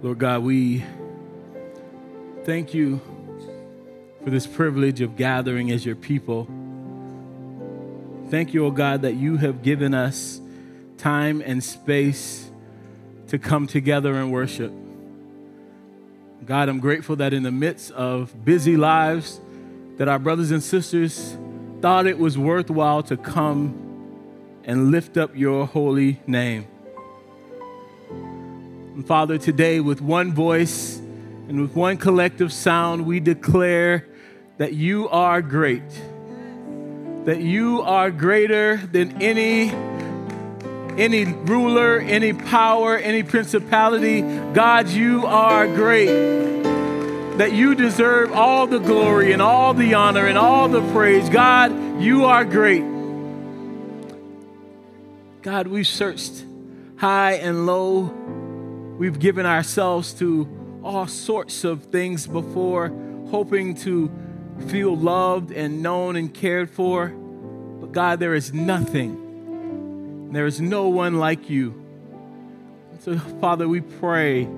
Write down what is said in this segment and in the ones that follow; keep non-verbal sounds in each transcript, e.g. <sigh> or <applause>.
Lord God, we thank you for this privilege of gathering as your people. Thank you, O oh God, that you have given us time and space to come together and worship. God, I'm grateful that in the midst of busy lives, that our brothers and sisters thought it was worthwhile to come and lift up your holy name. And Father, today with one voice and with one collective sound, we declare that you are great, that you are greater than any any ruler, any power, any principality. God, you are great. That you deserve all the glory and all the honor and all the praise. God, you are great. God, we've searched high and low. We've given ourselves to all sorts of things before, hoping to feel loved and known and cared for. But God, there is nothing, there is no one like you. So, Father, we pray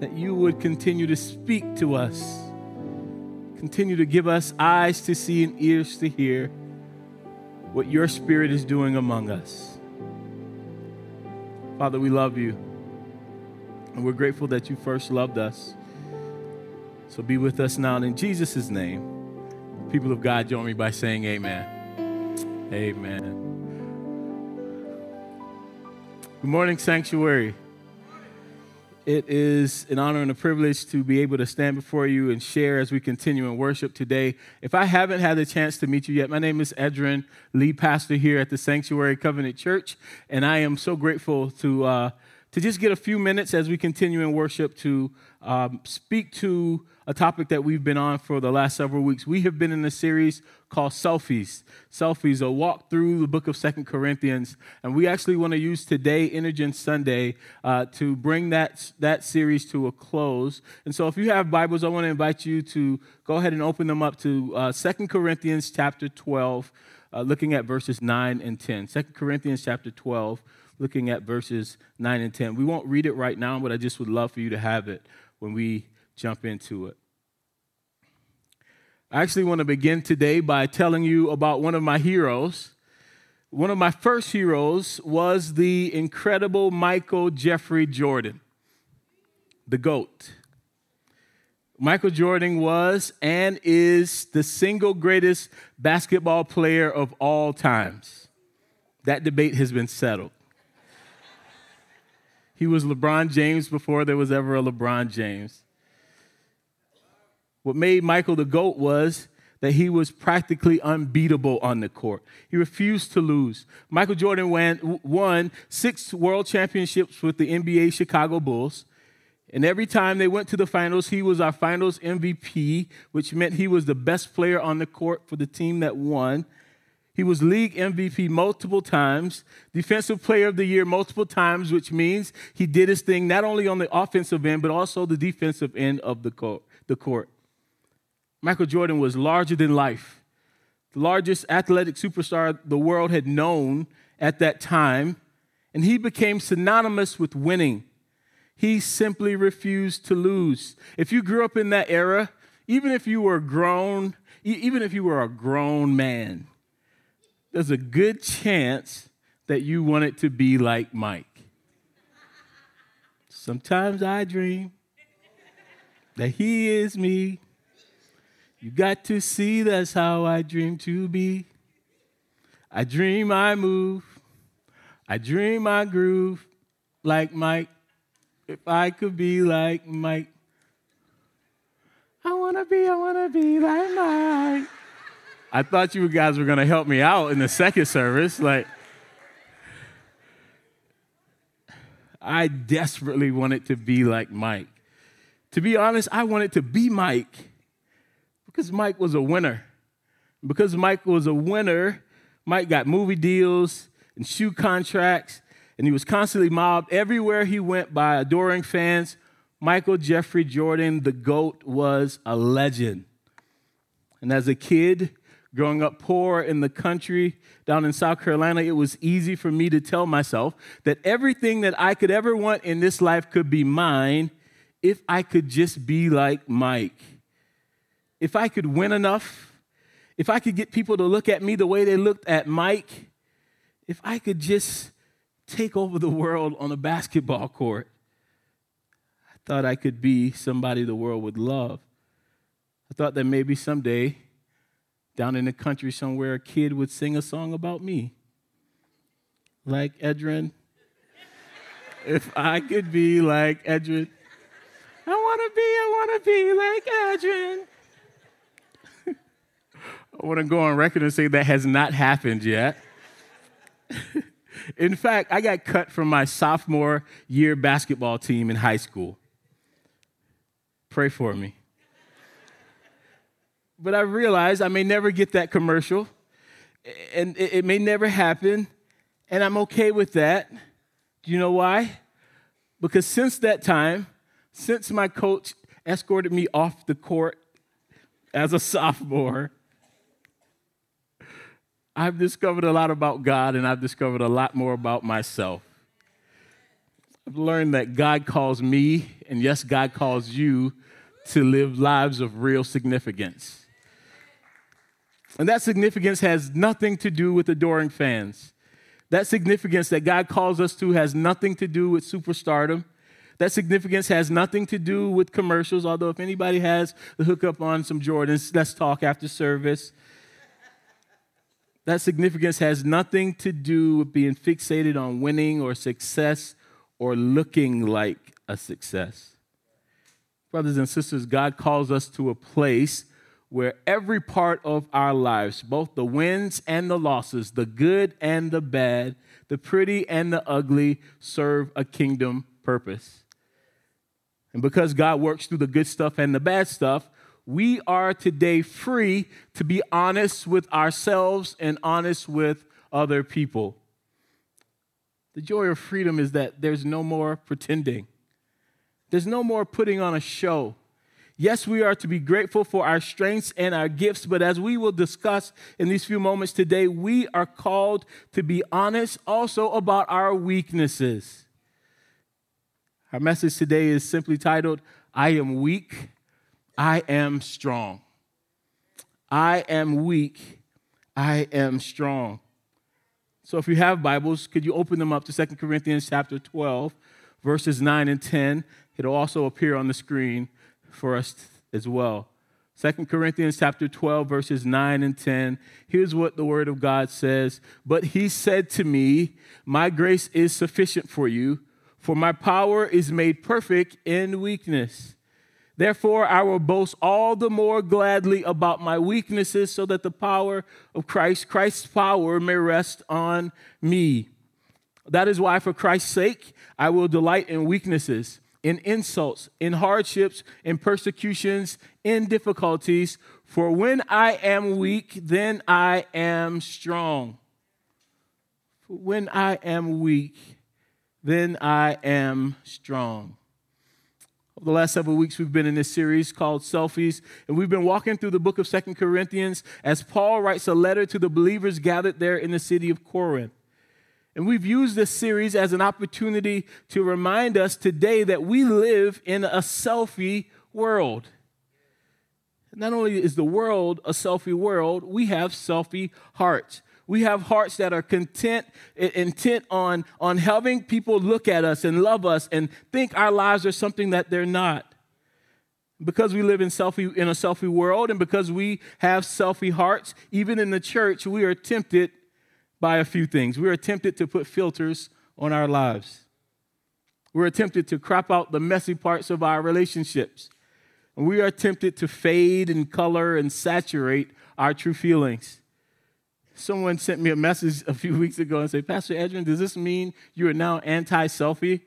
that you would continue to speak to us, continue to give us eyes to see and ears to hear what your Spirit is doing among us. Father, we love you, and we're grateful that you first loved us. So be with us now. And in Jesus' name, people of God, join me by saying amen. Amen. Good morning, Sanctuary. It is an honor and a privilege to be able to stand before you and share as we continue in worship today. If I haven't had the chance to meet you yet, my name is Edrin, lead pastor here at the Sanctuary Covenant Church, and I am so grateful to uh, to just get a few minutes as we continue in worship to um, speak to a topic that we've been on for the last several weeks. We have been in a series called Selfies. Selfies, a walk through the book of Second Corinthians. And we actually want to use today, Intergen Sunday, uh, to bring that, that series to a close. And so if you have Bibles, I want to invite you to go ahead and open them up to uh, 2 Corinthians chapter 12, uh, looking at verses 9 and 10. 2 Corinthians chapter 12 looking at verses 9 and 10. We won't read it right now, but I just would love for you to have it when we jump into it. I actually want to begin today by telling you about one of my heroes. One of my first heroes was the incredible Michael Jeffrey Jordan, the GOAT. Michael Jordan was and is the single greatest basketball player of all times. That debate has been settled. He was LeBron James before there was ever a LeBron James. What made Michael the GOAT was that he was practically unbeatable on the court. He refused to lose. Michael Jordan won, won six world championships with the NBA Chicago Bulls. And every time they went to the finals, he was our finals MVP, which meant he was the best player on the court for the team that won. He was league MVP multiple times, defensive player of the year multiple times, which means he did his thing not only on the offensive end, but also the defensive end of the court. The court. Michael Jordan was larger than life, the largest athletic superstar the world had known at that time, and he became synonymous with winning. He simply refused to lose. If you grew up in that era, even if you were grown, even if you were a grown man, there's a good chance that you wanted to be like Mike. Sometimes I dream that he is me. You got to see that's how I dream to be. I dream I move. I dream I groove like Mike. If I could be like Mike. I wanna be, I wanna be like Mike. I thought you guys were to help me out in the second service. Like, I desperately wanted to be like Mike. To be honest, I wanted to be Mike because Mike was a winner. Because Mike was a winner, Mike got movie deals and shoe contracts, and he was constantly mobbed everywhere he went by adoring fans. Michael Jeffrey Jordan, the GOAT, was a legend. And as a kid, Growing up poor in the country down in South Carolina, it was easy for me to tell myself that everything that I could ever want in this life could be mine if I could just be like Mike. If I could win enough, if I could get people to look at me the way they looked at Mike, if I could just take over the world on a basketball court, I thought I could be somebody the world would love. I thought that maybe someday, down in the country somewhere, a kid would sing a song about me. Like Edrin. if I could be like Edrin, I want to be, I want to be like Edrin. I want to go on record and say that has not happened yet. <laughs> in fact, I got cut from my sophomore year basketball team in high school. Pray for me. But I realized I may never get that commercial, and it may never happen, and I'm okay with that. Do you know why? Because since that time, since my coach escorted me off the court as a sophomore, I've discovered a lot about God and I've discovered a lot more about myself. I've learned that God calls me, and yes, God calls you to live lives of real significance. And that significance has nothing to do with adoring fans. That significance that God calls us to has nothing to do with superstardom. That significance has nothing to do with commercials, although if anybody has the hookup on some Jordans, let's talk after service. That significance has nothing to do with being fixated on winning or success or looking like a success. Brothers and sisters, God calls us to a place where every part of our lives, both the wins and the losses, the good and the bad, the pretty and the ugly, serve a kingdom purpose. And because God works through the good stuff and the bad stuff, we are today free to be honest with ourselves and honest with other people. The joy of freedom is that there's no more pretending, there's no more putting on a show. Yes, we are to be grateful for our strengths and our gifts, but as we will discuss in these few moments today, we are called to be honest also about our weaknesses. Our message today is simply titled, I Am Weak I am strong. I am weak. I am strong. So if you have Bibles, could you open them up to 2 Corinthians chapter 12, verses 9 and 10? It'll also appear on the screen for us as well. 2 Corinthians chapter 12, verses 9 and 10. Here's what the word of God says. But he said to me, My grace is sufficient for you, for my power is made perfect in weakness. Therefore, I will boast all the more gladly about my weaknesses so that the power of Christ, Christ's power, may rest on me. That is why, for Christ's sake, I will delight in weaknesses, in insults, in hardships, in persecutions, in difficulties. For when I am weak, then I am strong. For when I am weak, then I am strong. Over the last several weeks, we've been in this series called Selfies, and we've been walking through the book of Second Corinthians as Paul writes a letter to the believers gathered there in the city of Corinth. And we've used this series as an opportunity to remind us today that we live in a selfie world. Not only is the world a selfie world, we have selfie hearts. We have hearts that are content, intent on, on having people look at us and love us and think our lives are something that they're not. Because we live in, selfie, in a selfie world and because we have selfie hearts, even in the church, we are tempted by a few things. We are tempted to put filters on our lives. We're tempted to crop out the messy parts of our relationships. We are tempted to fade and color and saturate our true feelings. Someone sent me a message a few <laughs> weeks ago and said, Pastor Edrin, does this mean you are now anti selfie?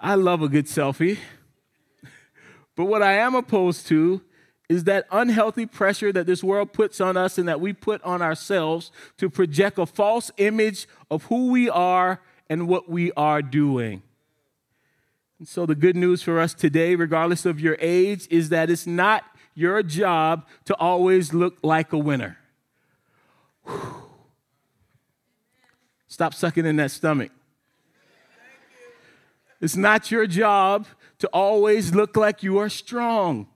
I love a good selfie. <laughs> But what I am opposed to is that unhealthy pressure that this world puts on us and that we put on ourselves to project a false image of who we are and what we are doing. And so, the good news for us today, regardless of your age, is that it's not your job to always look like a winner. Stop sucking in that stomach. It's not your job to always look like you are strong.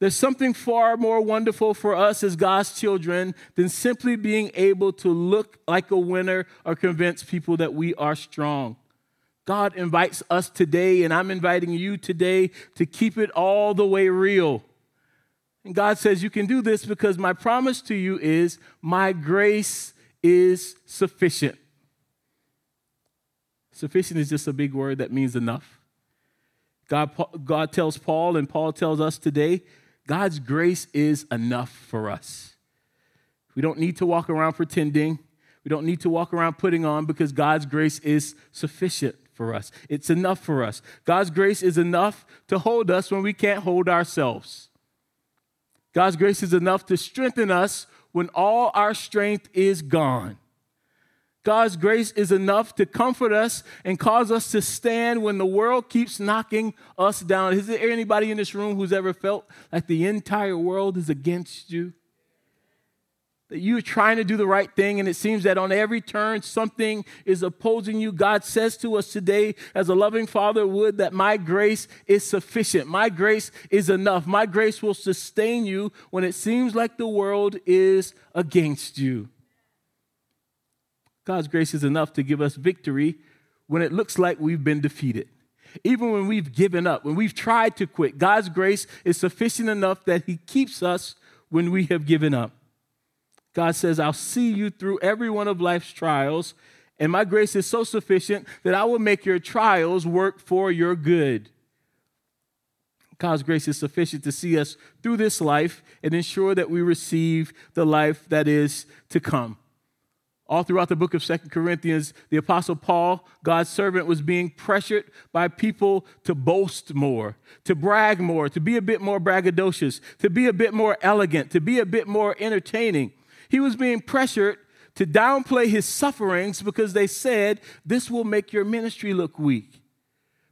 There's something far more wonderful for us as God's children than simply being able to look like a winner or convince people that we are strong. God invites us today, and I'm inviting you today to keep it all the way real. And God says, You can do this because my promise to you is my grace is sufficient. Sufficient is just a big word that means enough. God, God tells Paul, and Paul tells us today God's grace is enough for us. We don't need to walk around pretending. We don't need to walk around putting on because God's grace is sufficient for us. It's enough for us. God's grace is enough to hold us when we can't hold ourselves. God's grace is enough to strengthen us when all our strength is gone. God's grace is enough to comfort us and cause us to stand when the world keeps knocking us down. Is there anybody in this room who's ever felt like the entire world is against you? That you're trying to do the right thing, and it seems that on every turn something is opposing you. God says to us today, as a loving Father would, that my grace is sufficient. My grace is enough. My grace will sustain you when it seems like the world is against you. God's grace is enough to give us victory when it looks like we've been defeated. Even when we've given up, when we've tried to quit, God's grace is sufficient enough that He keeps us when we have given up. God says, I'll see you through every one of life's trials, and my grace is so sufficient that I will make your trials work for your good. God's grace is sufficient to see us through this life and ensure that we receive the life that is to come. All throughout the book of Second Corinthians, the Apostle Paul, God's servant, was being pressured by people to boast more, to brag more, to be a bit more braggadocious, to be a bit more elegant, to be a bit more entertaining. He was being pressured to downplay his sufferings because they said, This will make your ministry look weak.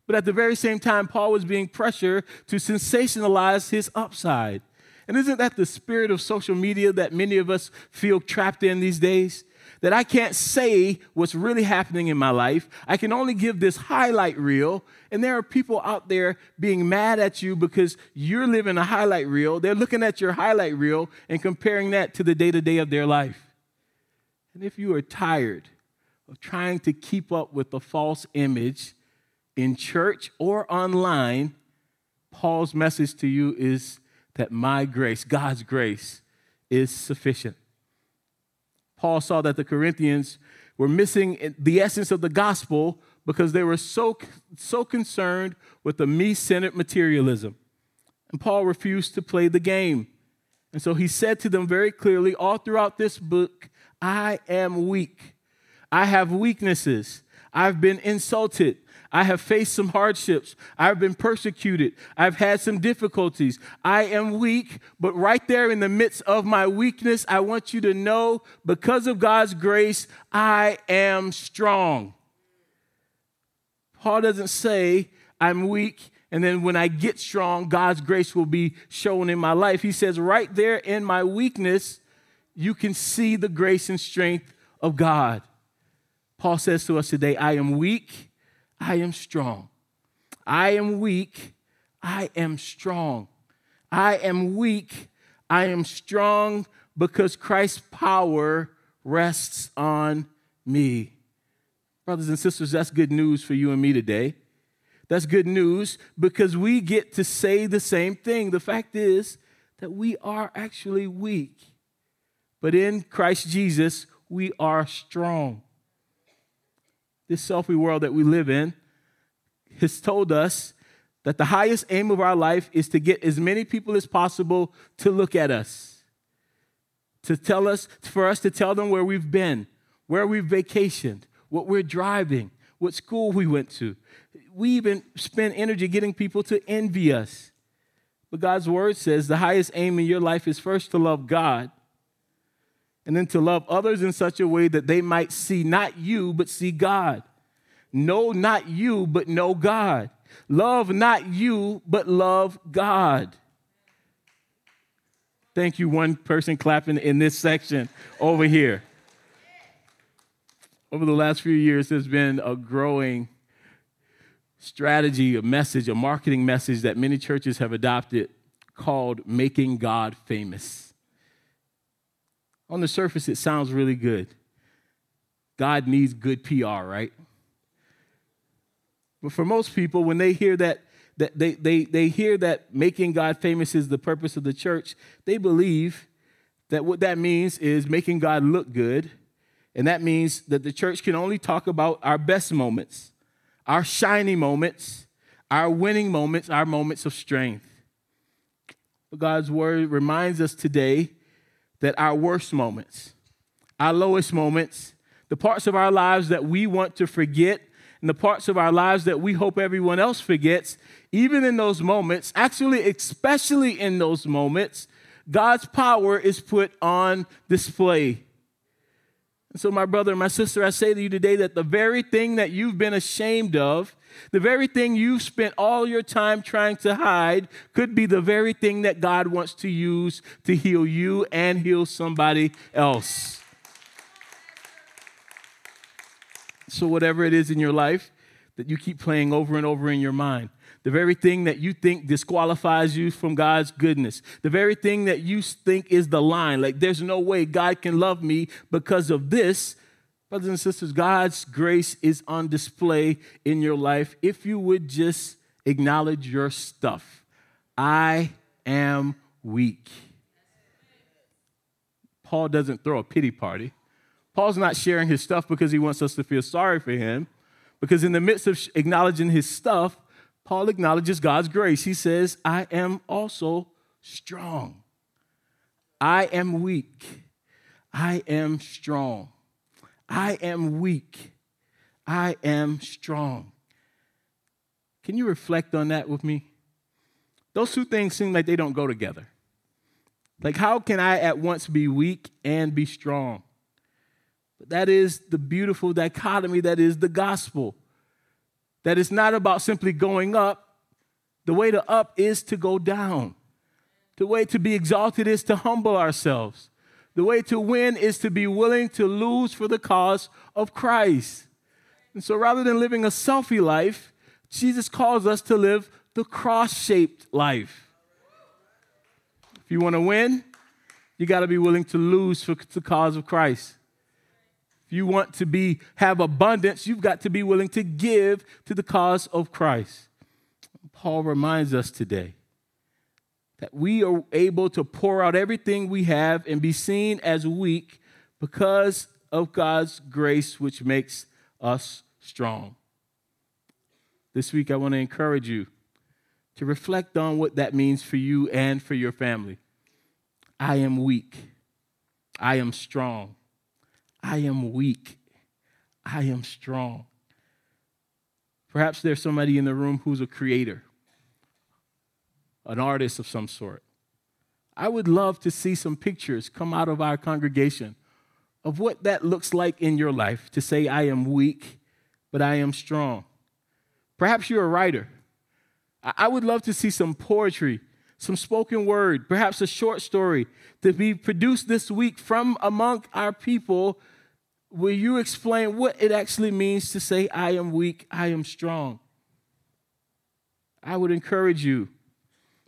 But at the very same time, Paul was being pressured to sensationalize his upside. And isn't that the spirit of social media that many of us feel trapped in these days? That I can't say what's really happening in my life. I can only give this highlight reel. And there are people out there being mad at you because you're living a highlight reel. They're looking at your highlight reel and comparing that to the day to day of their life. And if you are tired of trying to keep up with the false image in church or online, Paul's message to you is that my grace, God's grace, is sufficient. Paul saw that the Corinthians were missing the essence of the gospel because they were so, so concerned with the me centered materialism. And Paul refused to play the game. And so he said to them very clearly, all throughout this book, I am weak. I have weaknesses. I've been insulted. I have faced some hardships. I've been persecuted. I've had some difficulties. I am weak, but right there in the midst of my weakness, I want you to know because of God's grace, I am strong. Paul doesn't say, I'm weak, and then when I get strong, God's grace will be shown in my life. He says, right there in my weakness, you can see the grace and strength of God. Paul says to us today, I am weak I am strong. I am weak. I am strong. I am weak. I am strong because Christ's power rests on me. Brothers and sisters, that's good news for you and me today. That's good news because we get to say the same thing. The fact is that we are actually weak, but in Christ Jesus, we are strong this selfie world that we live in has told us that the highest aim of our life is to get as many people as possible to look at us, to tell us, for us to tell them where we've been, where we've vacationed, what we're driving, what school we went to. We even spend energy getting people to envy us. But God's word says the highest aim in your life is first to love God and then to love others in such a way that they might see not you, but see God. Know not you, but know God. Love not you, but love God. Thank you, one person clapping in this section over here. over the last few years, there's been a growing strategy, a message, a marketing message that many churches have adopted called Making God Famous. On the surface, it sounds really good. God needs good PR, right? But for most people, when they hear that, that they, they, they hear that making God famous is the purpose of the church, they believe that what that means is making God look good. And that means that the church can only talk about our best moments, our shiny moments, our winning moments, our moments of strength. But God's word reminds us today that our worst moments, our lowest moments, the parts of our lives that we want to forget, and the parts of our lives that we hope everyone else forgets, even in those moments, actually, especially in those moments, God's power is put on display. And so, my brother and my sister, I say to you today that the very thing that you've been ashamed of, the very thing you've spent all your time trying to hide, could be the very thing that God wants to use to heal you and heal somebody else. So, whatever it is in your life that you keep playing over and over in your mind, the very thing that you think disqualifies you from God's goodness, the very thing that you think is the line, like there's no way God can love me because of this. Brothers and sisters, God's grace is on display in your life if you would just acknowledge your stuff. I am weak. Paul doesn't throw a pity party. Paul's not sharing his stuff because he wants us to feel sorry for him, because in the midst of acknowledging his stuff, Paul acknowledges God's grace. He says, I am also strong. I am weak. I am strong. I am weak. I am strong. Can you reflect on that with me? Those two things seem like they don't go together. Like, how can I at once be weak and be strong? But that is the beautiful dichotomy that is the gospel. That it's not about simply going up. The way to up is to go down. The way to be exalted is to humble ourselves. The way to win is to be willing to lose for the cause of Christ. And so rather than living a selfie life, Jesus calls us to live the cross shaped life. If you want to win, you got to be willing to lose for the cause of Christ. If you want to be have abundance, you've got to be willing to give to the cause of Christ. Paul reminds us today that we are able to pour out everything we have and be seen as weak because of God's grace, which makes us strong. This week, I want to encourage you to reflect on what that means for you and for your family. I am weak. I am strong. I am weak. I am strong. Perhaps there's somebody in the room who's a creator, an artist of some sort. I would love to see some pictures come out of our congregation of what that looks like in your life to say, I am weak, but I am strong. Perhaps you're a writer. I would love to see some poetry some spoken word, perhaps a short story to be produced this week from among our people. Will you explain what it actually means to say, I am weak, I am strong? I would encourage you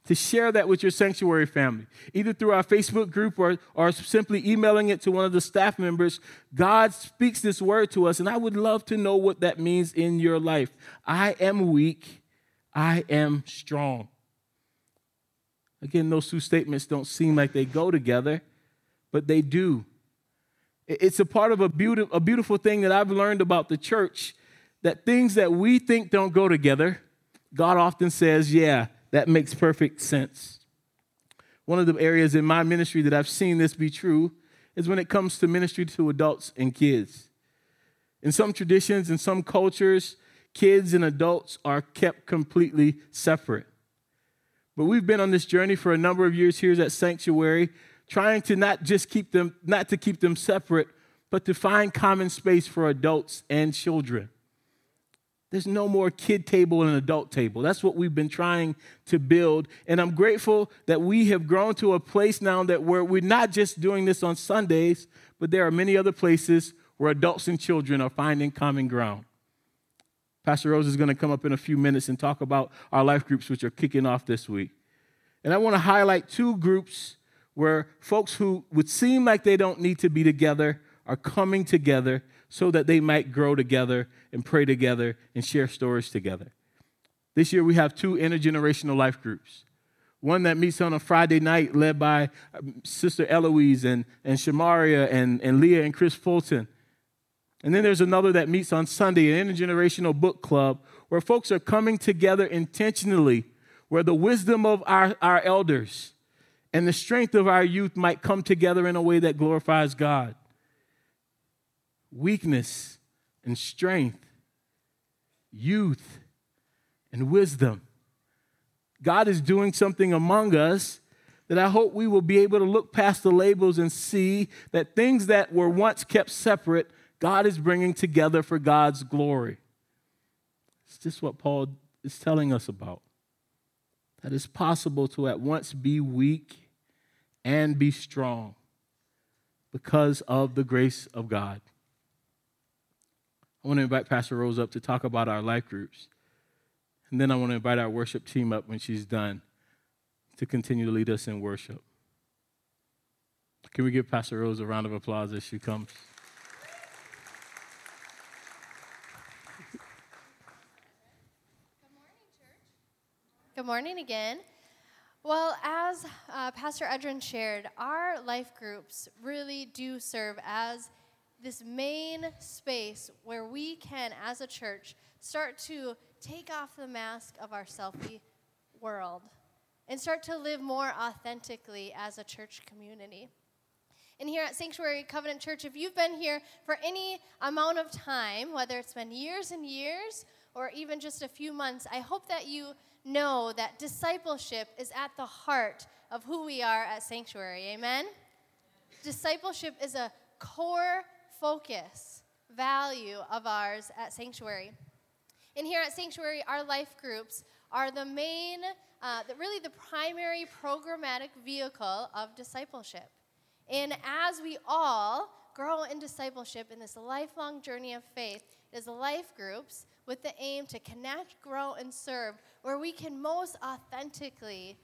to share that with your sanctuary family, either through our Facebook group or, or simply emailing it to one of the staff members. God speaks this word to us, and I would love to know what that means in your life. I am weak, I am strong. Again, those two statements don't seem like they go together, but they do. It's a part of a, beautiful, a beautiful thing that I've learned about the church that things that we think don't go together, God often says, yeah, that makes perfect sense. One of the areas in my ministry that I've seen this be true is when it comes to ministry to adults and kids. In some traditions, in some cultures, kids and adults are kept completely separate. But we've been on this journey for a number of years here at Sanctuary, trying to not just keep them, not to keep them separate, but to find common space for adults and children. There's no more kid table and adult table. That's what we've been trying to build. And I'm grateful that we have grown to a place now that where we're not just doing this on Sundays, but there are many other places where adults and children are finding common ground. Pastor Rose is going to come up in a few minutes and talk about our life groups, which are kicking off this week. And I want to highlight two groups where folks who would seem like they don't need to be together are coming together so that they might grow together and pray together and share stories together. This year we have two intergenerational life groups. One that meets on a Friday night, led by um, Sister Eloise and, and Shamaria and, and Leah and Chris Fulton. And then there's another that meets on Sunday, an intergenerational book club, where folks are coming together intentionally, where the wisdom of our, our elders and the strength of our youth might come together in a way that glorifies God. Weakness and strength, youth and wisdom. God is doing something among us that I hope we will be able to look past the labels and see that things that were once kept separate, God is bringing together for God's glory. It's just what Paul is telling us about. That it's possible to at once be weak and be strong because of the grace of God. I want to invite Pastor Rose up to talk about our life groups. And then I want to invite our worship team up when she's done to continue to lead us in worship. Can we give Pastor Rose a round of applause as she comes? Good morning church. Good morning again. Well, as uh, Pastor Edrin shared, our life groups really do serve as this main space where we can, as a church, start to take off the mask of our selfie world and start to live more authentically as a church community. And here at Sanctuary Covenant Church, if you've been here for any amount of time, whether it's been years and years or even just a few months, I hope that you know that discipleship is at the heart of who we are at Sanctuary. Amen? Discipleship is a core focus, value of ours at Sanctuary. And here at Sanctuary, our life groups are the main, uh, the, really the primary programmatic vehicle of discipleship. And as we all grow in discipleship in this lifelong journey of faith, it is life groups with the aim to connect, grow, and serve, where we can most authentically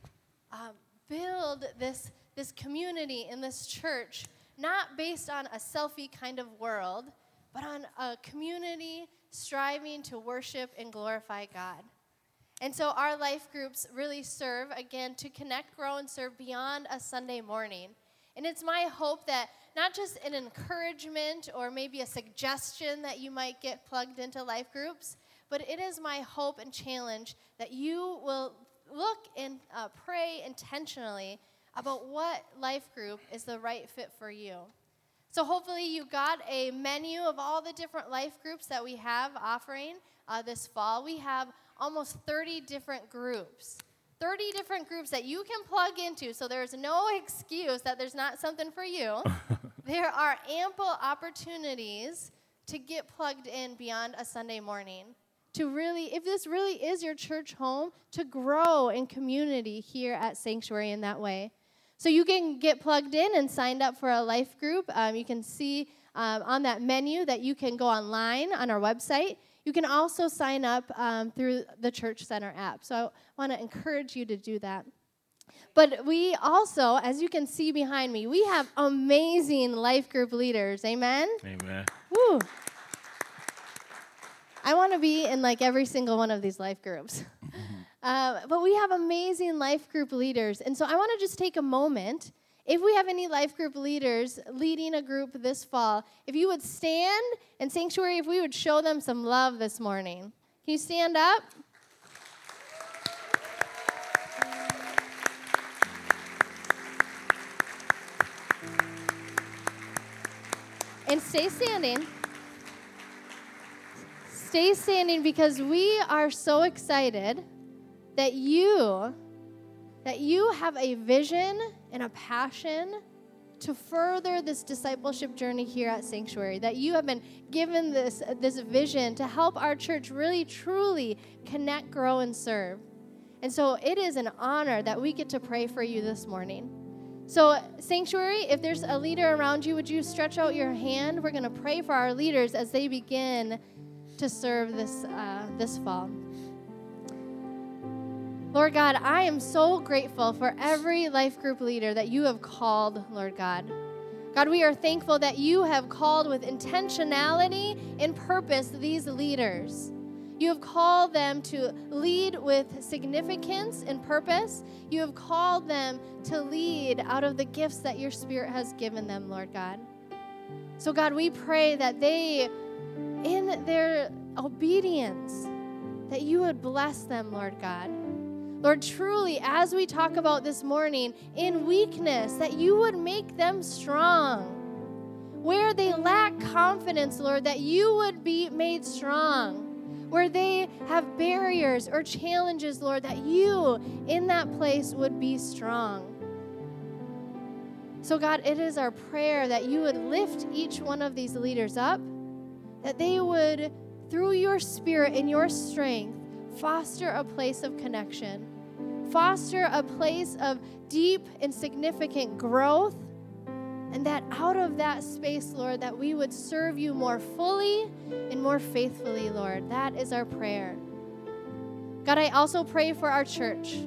um, build this, this community in this church, not based on a selfie kind of world, but on a community striving to worship and glorify God. And so our life groups really serve, again, to connect, grow, and serve beyond a Sunday morning. And it's my hope that not just an encouragement or maybe a suggestion that you might get plugged into life groups, but it is my hope and challenge that you will look and uh, pray intentionally about what life group is the right fit for you. So, hopefully, you got a menu of all the different life groups that we have offering uh, this fall. We have almost 30 different groups. 30 different groups that you can plug into, so there's no excuse that there's not something for you. <laughs> there are ample opportunities to get plugged in beyond a Sunday morning. To really, if this really is your church home, to grow in community here at Sanctuary in that way. So you can get plugged in and signed up for a life group. Um, you can see um, on that menu that you can go online on our website. You can also sign up um, through the Church Center app. So I want to encourage you to do that. But we also, as you can see behind me, we have amazing life group leaders. Amen? Amen. Woo. I want to be in like every single one of these life groups. Uh, but we have amazing life group leaders. And so I want to just take a moment. If we have any life group leaders leading a group this fall, if you would stand and sanctuary, if we would show them some love this morning. Can you stand up? And stay standing. Stay standing because we are so excited that you that you have a vision and a passion to further this discipleship journey here at Sanctuary, that you have been given this, this vision to help our church really truly connect, grow, and serve. And so it is an honor that we get to pray for you this morning. So, Sanctuary, if there's a leader around you, would you stretch out your hand? We're going to pray for our leaders as they begin to serve this, uh, this fall. Lord God, I am so grateful for every life group leader that you have called, Lord God. God, we are thankful that you have called with intentionality and purpose these leaders. You have called them to lead with significance and purpose. You have called them to lead out of the gifts that your Spirit has given them, Lord God. So, God, we pray that they, in their obedience, that you would bless them, Lord God. Lord, truly, as we talk about this morning, in weakness, that you would make them strong. Where they lack confidence, Lord, that you would be made strong where they have barriers or challenges, Lord, that you in that place would be strong. So, God, it is our prayer that you would lift each one of these leaders up, that they would, through your spirit and your strength, foster a place of connection, foster a place of deep and significant growth and that out of that space, Lord, that we would serve you more fully and more faithfully, Lord. That is our prayer. God, I also pray for our church.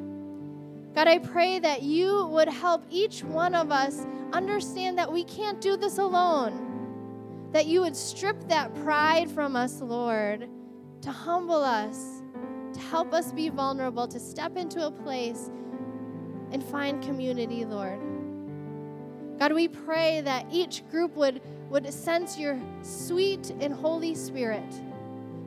God, I pray that you would help each one of us understand that we can't do this alone. That you would strip that pride from us, Lord, to humble us, to help us be vulnerable, to step into a place and find community, Lord. God, we pray that each group would, would sense your sweet and Holy Spirit.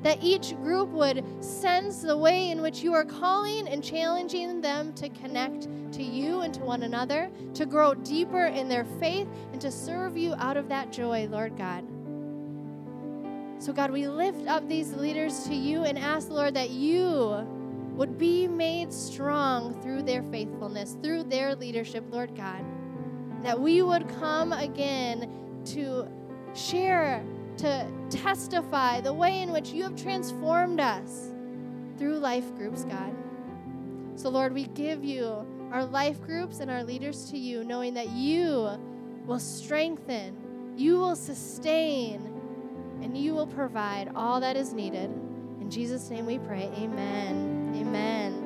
That each group would sense the way in which you are calling and challenging them to connect to you and to one another, to grow deeper in their faith, and to serve you out of that joy, Lord God. So, God, we lift up these leaders to you and ask, Lord, that you would be made strong through their faithfulness, through their leadership, Lord God that we would come again to share, to testify the way in which you have transformed us through life groups, God. So, Lord, we give you our life groups and our leaders to you, knowing that you will strengthen, you will sustain, and you will provide all that is needed. In Jesus' name we pray. Amen. Amen.